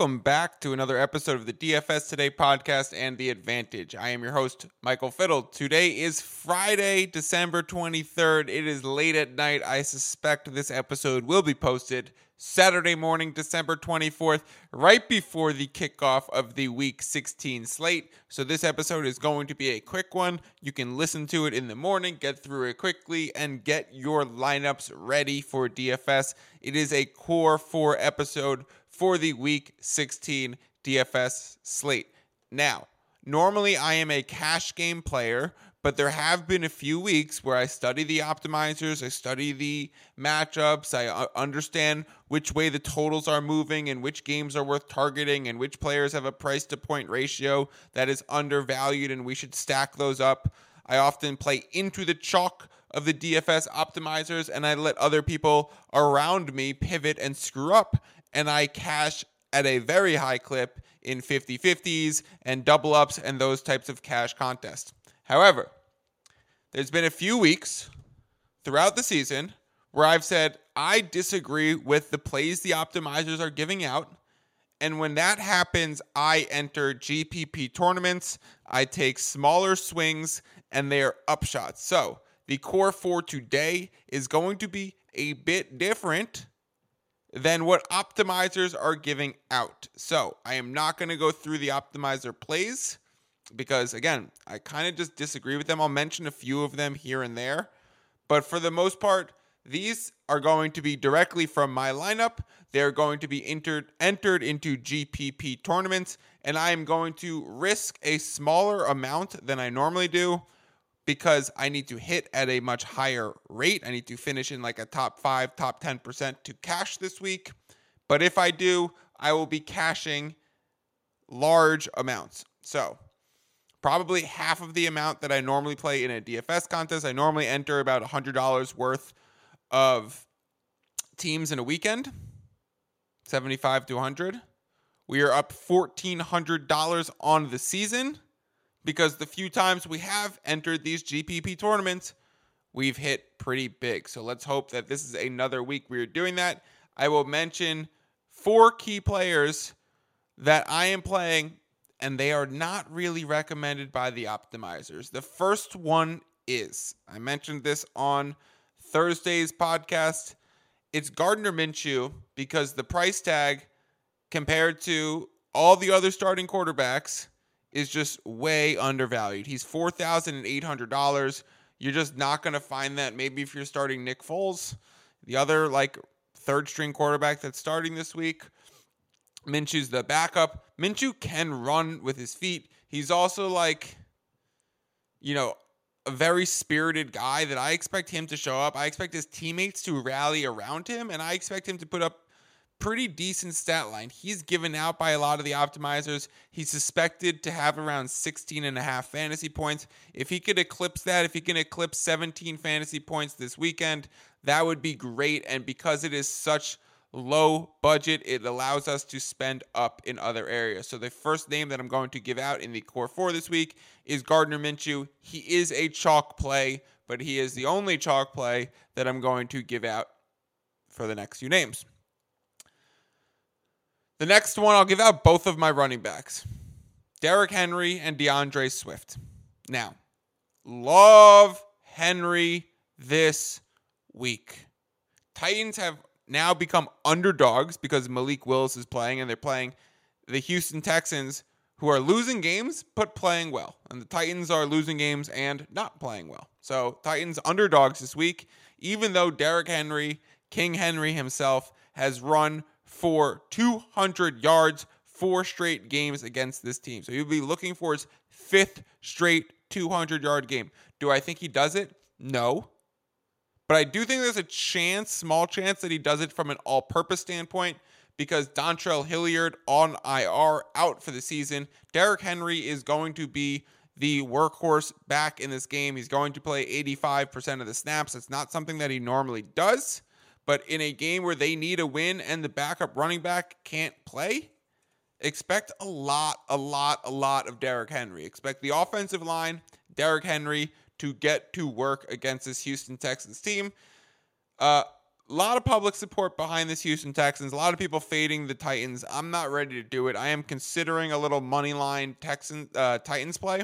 welcome back to another episode of the DFS Today podcast and The Advantage. I am your host, Michael Fiddle. Today is Friday, December 23rd. It is late at night. I suspect this episode will be posted Saturday morning, December 24th, right before the kickoff of the Week 16 slate. So, this episode is going to be a quick one. You can listen to it in the morning, get through it quickly, and get your lineups ready for DFS. It is a core four episode for the Week 16 DFS slate. Now, normally I am a cash game player but there have been a few weeks where I study the optimizers, I study the matchups, I uh, understand which way the totals are moving and which games are worth targeting and which players have a price to point ratio that is undervalued and we should stack those up. I often play into the chalk of the DFS optimizers and I let other people around me pivot and screw up and I cash at a very high clip in 50 50s and double ups and those types of cash contests. However, there's been a few weeks throughout the season where I've said I disagree with the plays the optimizers are giving out. And when that happens, I enter GPP tournaments. I take smaller swings and they're upshots. So the core for today is going to be a bit different than what optimizers are giving out. So I am not going to go through the optimizer plays because again, I kind of just disagree with them. I'll mention a few of them here and there, but for the most part, these are going to be directly from my lineup. They're going to be entered entered into GPP tournaments, and I am going to risk a smaller amount than I normally do because I need to hit at a much higher rate. I need to finish in like a top five, top 10% to cash this week. But if I do, I will be cashing large amounts. So probably half of the amount that I normally play in a DFS contest. I normally enter about $100 worth of teams in a weekend, 75 to 100. We are up $1,400 on the season because the few times we have entered these GPP tournaments, we've hit pretty big. So let's hope that this is another week we are doing that. I will mention four key players that I am playing and they are not really recommended by the optimizers. The first one is I mentioned this on Thursday's podcast. It's Gardner Minshew because the price tag compared to all the other starting quarterbacks is just way undervalued. He's $4,800. You're just not going to find that. Maybe if you're starting Nick Foles, the other like third string quarterback that's starting this week, Minshew's the backup. Minshew can run with his feet. He's also like, you know, a very spirited guy that I expect him to show up. I expect his teammates to rally around him, and I expect him to put up pretty decent stat line. He's given out by a lot of the optimizers. He's suspected to have around 16 and a half fantasy points. If he could eclipse that, if he can eclipse 17 fantasy points this weekend, that would be great. And because it is such low budget. It allows us to spend up in other areas. So the first name that I'm going to give out in the core four this week is Gardner Minshew. He is a chalk play, but he is the only chalk play that I'm going to give out for the next few names. The next one, I'll give out both of my running backs Derrick Henry and D'Andre Swift. Now, love Henry this week. Titans have now become underdogs because Malik Willis is playing and they're playing the Houston Texans who are losing games but playing well. And the Titans are losing games and not playing well. So, Titans underdogs this week, even though Derrick Henry, King Henry himself, has run for 200 yards four straight games against this team. So, he'll be looking for his fifth straight 200 yard game. Do I think he does it? No. But I do think there's a chance, small chance, that he does it from an all purpose standpoint because Dontrell Hilliard on IR out for the season. Derrick Henry is going to be the workhorse back in this game. He's going to play 85% of the snaps. It's not something that he normally does. But in a game where they need a win and the backup running back can't play, expect a lot, a lot, a lot of Derrick Henry. Expect the offensive line, Derrick Henry, to get to work against this Houston Texans team. Uh, a lot of public support behind this Houston Texans. A lot of people fading the Titans. I'm not ready to do it. I am considering a little money line Texans uh, Titans play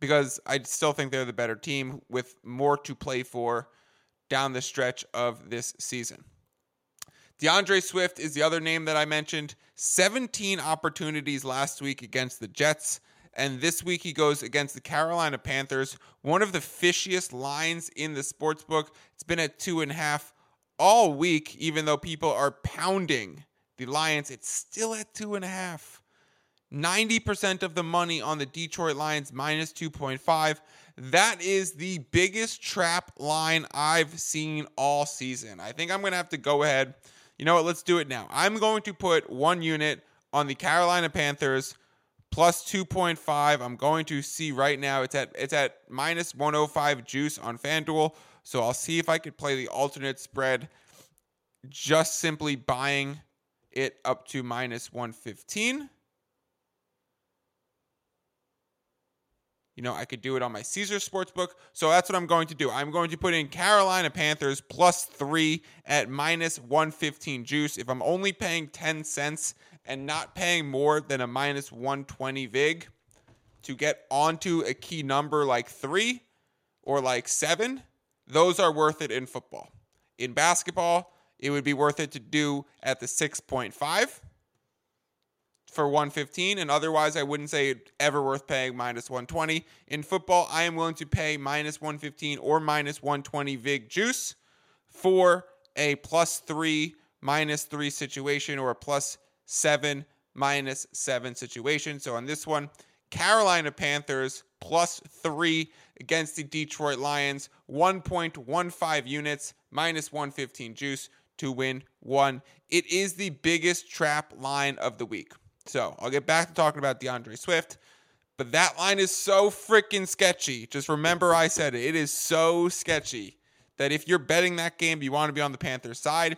because I still think they're the better team with more to play for down the stretch of this season. D'Andre Swift is the other name that I mentioned. 17 opportunities last week against the Jets. And this week he goes against the Carolina Panthers, one of the fishiest lines in the sports book. It's been at two and a half all week, even though people are pounding the Lions. It's still at two and a half. 90% of the money on the Detroit Lions minus 2.5. That is the biggest trap line I've seen all season. I think I'm going to have to go ahead. You know what? Let's do it now. I'm going to put one unit on the Carolina Panthers plus 2.5. I'm going to see right now it's at it's at minus 105 juice on FanDuel. So I'll see if I could play the alternate spread just simply buying it up to minus 115. You know, I could do it on my Caesars Sportsbook. So that's what I'm going to do. I'm going to put in Carolina Panthers plus three at minus 115 juice. If I'm only paying 10 cents and not paying more than a minus 120 VIG to get onto a key number like three or like seven, those are worth it in football. In basketball, it would be worth it to do at the 6.5 for 115 and otherwise I wouldn't say it ever worth paying minus 120. In football, I am willing to pay minus 115 or minus 120 VIG juice for a plus 3 minus 3 situation or a plus 7 minus 7 situation. So on this one, Carolina Panthers plus 3 against the Detroit Lions, 1.15 units minus 115 juice to win one. It is the biggest trap line of the week. So I'll get back to talking about D'Andre Swift, but that line is so freaking sketchy. Just remember I said it. It is so sketchy that if you're betting that game, you want to be on the Panthers side.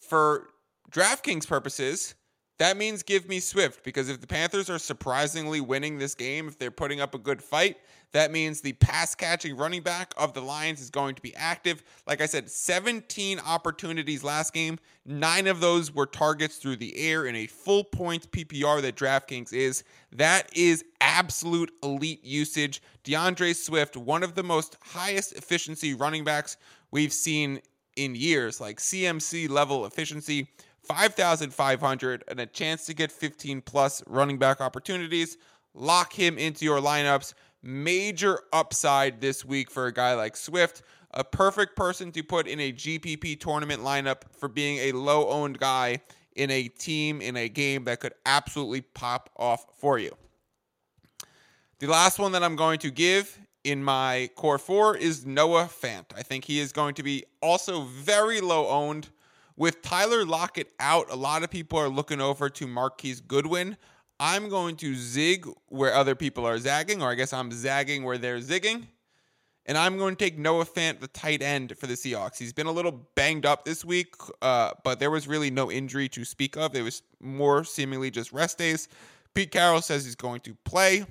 For DraftKings purposes, that means give me Swift because if the Panthers are surprisingly winning this game, if they're putting up a good fight, that means the pass catching running back of the Lions is going to be active. Like I said, 17 opportunities last game. Nine of those were targets through the air in a full point PPR that DraftKings is. That is absolute elite usage. D'Andre Swift, one of the most highest efficiency running backs we've seen in years, like CMC level efficiency. 5,500 and a chance to get 15 plus running back opportunities. Lock him into your lineups. Major upside this week for a guy like Swift. A perfect person to put in a GPP tournament lineup for being a low owned guy in a team, in a game that could absolutely pop off for you. The last one that I'm going to give in my core four is Noah Fant. I think he is going to be also very low owned with Tyler Lockett out, a lot of people are looking over to Marquise Goodwin. I'm going to zig where other people are zagging, or I guess I'm zagging where they're zigging. And I'm going to take Noah Fant, the tight end for the Seahawks. He's been a little banged up this week, uh, but there was really no injury to speak of. It was more seemingly just rest days. Pete Carroll says he's going to play.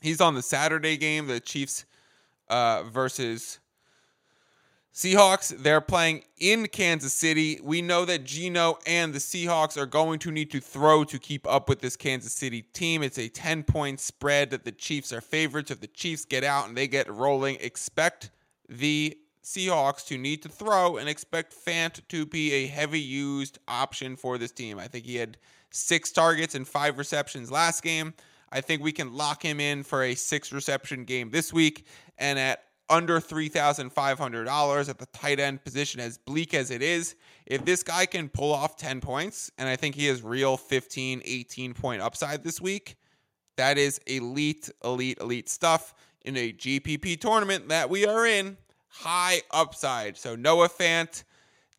He's on the Saturday game, the Chiefs uh, versus Seahawks, they're playing in Kansas City. We know that Geno and the Seahawks are going to need to throw to keep up with this Kansas City team. It's a 10 point spread that the Chiefs are favorites. If the Chiefs get out and they get rolling, expect the Seahawks to need to throw and expect Fant to be a heavy used option for this team. I think he had six targets and five receptions last game. I think we can lock him in for a six reception game this week. And at under $3,500 at the tight end position, as bleak as it is. If this guy can pull off 10 points, and I think he has real 15, 18 point upside this week, that is elite, elite, elite stuff in a GPP tournament that we are in. High upside. So Noah Fant,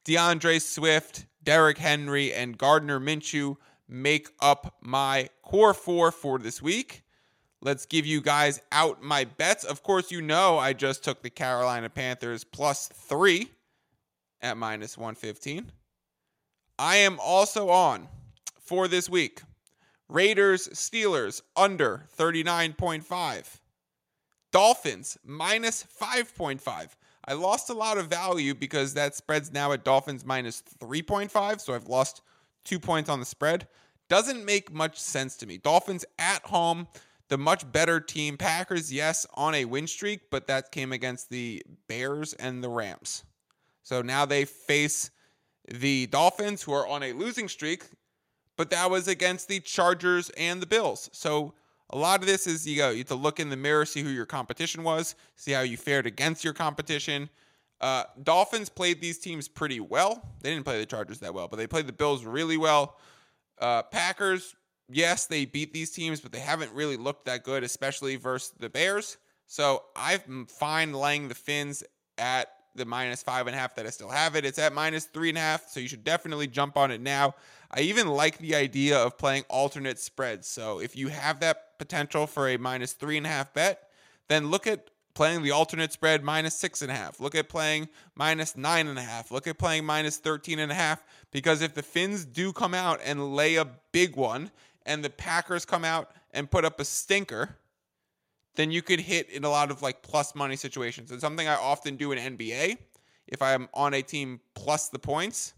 D'Andre Swift, Derrick Henry, and Gardner Minshew make up my core four for this week. Let's give you guys out my bets. Of course, you know I just took the Carolina Panthers plus three at minus 115. I am also on for this week Raiders, Steelers under 39.5. Dolphins minus 5.5. I lost a lot of value because that spread's now at Dolphins minus 3.5. So I've lost two points on the spread. Doesn't make much sense to me. Dolphins at home, the much better team. Packers, yes, on a win streak, but that came against the Bears and the Rams. So now they face the Dolphins, who are on a losing streak, but that was against the Chargers and the Bills. So a lot of this is you go you have to look in the mirror, see who your competition was, see how you fared against your competition. Uh, Dolphins played these teams pretty well. They didn't play the Chargers that well, but they played the Bills really well. Uh, Packers, yes, they beat these teams, but they haven't really looked that good, especially versus the Bears. So I'm fine laying the Fins at the minus five and a half that I still have it. It's at minus three and a half, so you should definitely jump on it now. I even like the idea of playing alternate spreads. So if you have that potential for a minus three and a half bet, then look at playing the alternate spread minus six and a half. Look at playing minus nine and a half. Look at playing minus 13 and a half. Because if the Fins do come out and lay a big one, and the Packers come out and put up a stinker, then you could hit in a lot of like plus money situations. It's something I often do in NBA. If I'm on a team plus the points,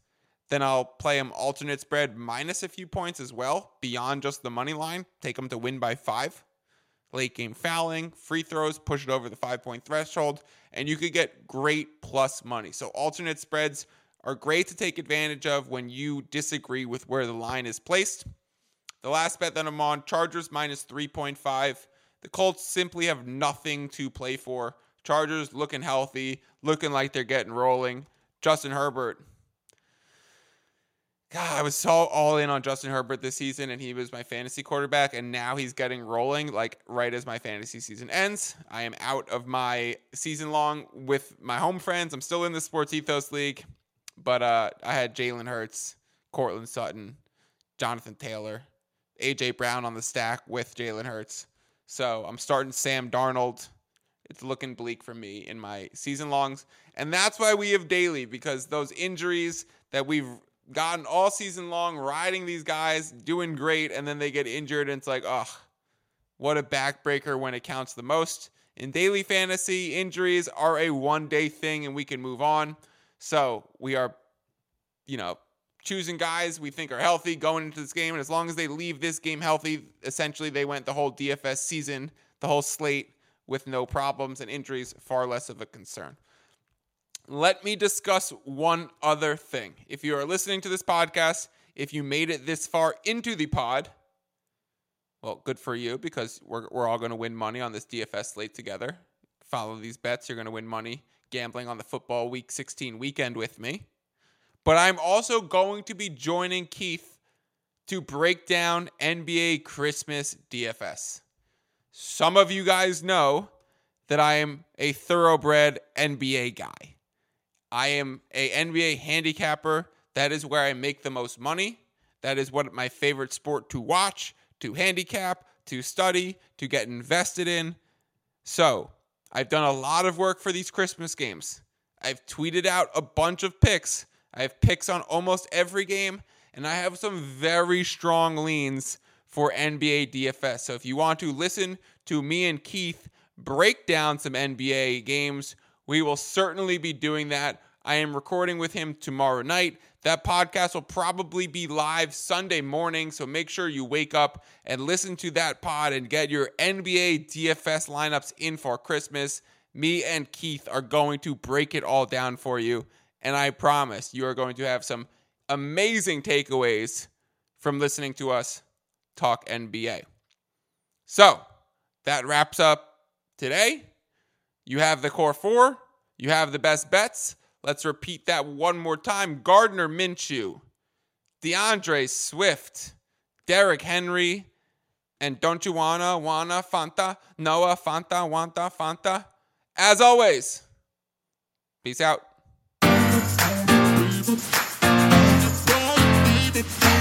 then I'll play them alternate spread minus a few points as well, beyond just the money line. Take them to win by five. Late game fouling, free throws, push it over the five point threshold, and you could get great plus money. So, alternate spreads are great to take advantage of when you disagree with where the line is placed. The last bet that I'm on Chargers minus 3.5. The Colts simply have nothing to play for. Chargers looking healthy, looking like they're getting rolling. Justin Herbert. God, I was so all in on Justin Herbert this season, and he was my fantasy quarterback, and now he's getting rolling like right as my fantasy season ends. I am out of my season long with my home friends. I'm still in the Sports Ethos League, but uh, I had Jalen Hurts, Courtland Sutton, Jonathan Taylor, AJ Brown on the stack with Jalen Hurts. So I'm starting Sam Darnold. It's looking bleak for me in my season longs. And that's why we have daily, because those injuries that we've gotten all season long, riding these guys, doing great, and then they get injured, and it's like, oh, what a backbreaker when it counts the most. In daily fantasy, injuries are a one day thing and we can move on. So we are, you know, choosing guys we think are healthy going into this game. And as long as they leave this game healthy, essentially they went the whole DFS season, the whole slate with no problems and injuries, far less of a concern. Let me discuss one other thing. If you are listening to this podcast, if you made it this far into the pod, well, good for you because we're, we're all going to win money on this DFS slate together. Follow these bets, you're going to win money gambling on the football week 16 weekend with me. But I'm also going to be joining Keith to break down NBA Christmas DFS. Some of you guys know that I am a thoroughbred NBA guy. I am a NBA handicapper. That is where I make the most money. That is what my favorite sport to watch, to handicap, to study, to get invested in. So, I've done a lot of work for these Christmas games. I've tweeted out a bunch of picks I have picks on almost every game, and I have some very strong leans for NBA DFS. So if you want to listen to me and Keith break down some NBA games, we will certainly be doing that. I am recording with him tomorrow night. That podcast will probably be live Sunday morning, so make sure you wake up and listen to that pod and get your NBA DFS lineups in for Christmas. Me and Keith are going to break it all down for you. And I promise you are going to have some amazing takeaways from listening to us talk NBA. So that wraps up today. You have the core four, you have the best bets. Let's repeat that one more time Gardner Minshew, D'Andre Swift, Derrick Henry, and don't you wanna, wanna, Fanta, Noah, Fanta, Wanta, Fanta. As always, peace out. Don't beat it.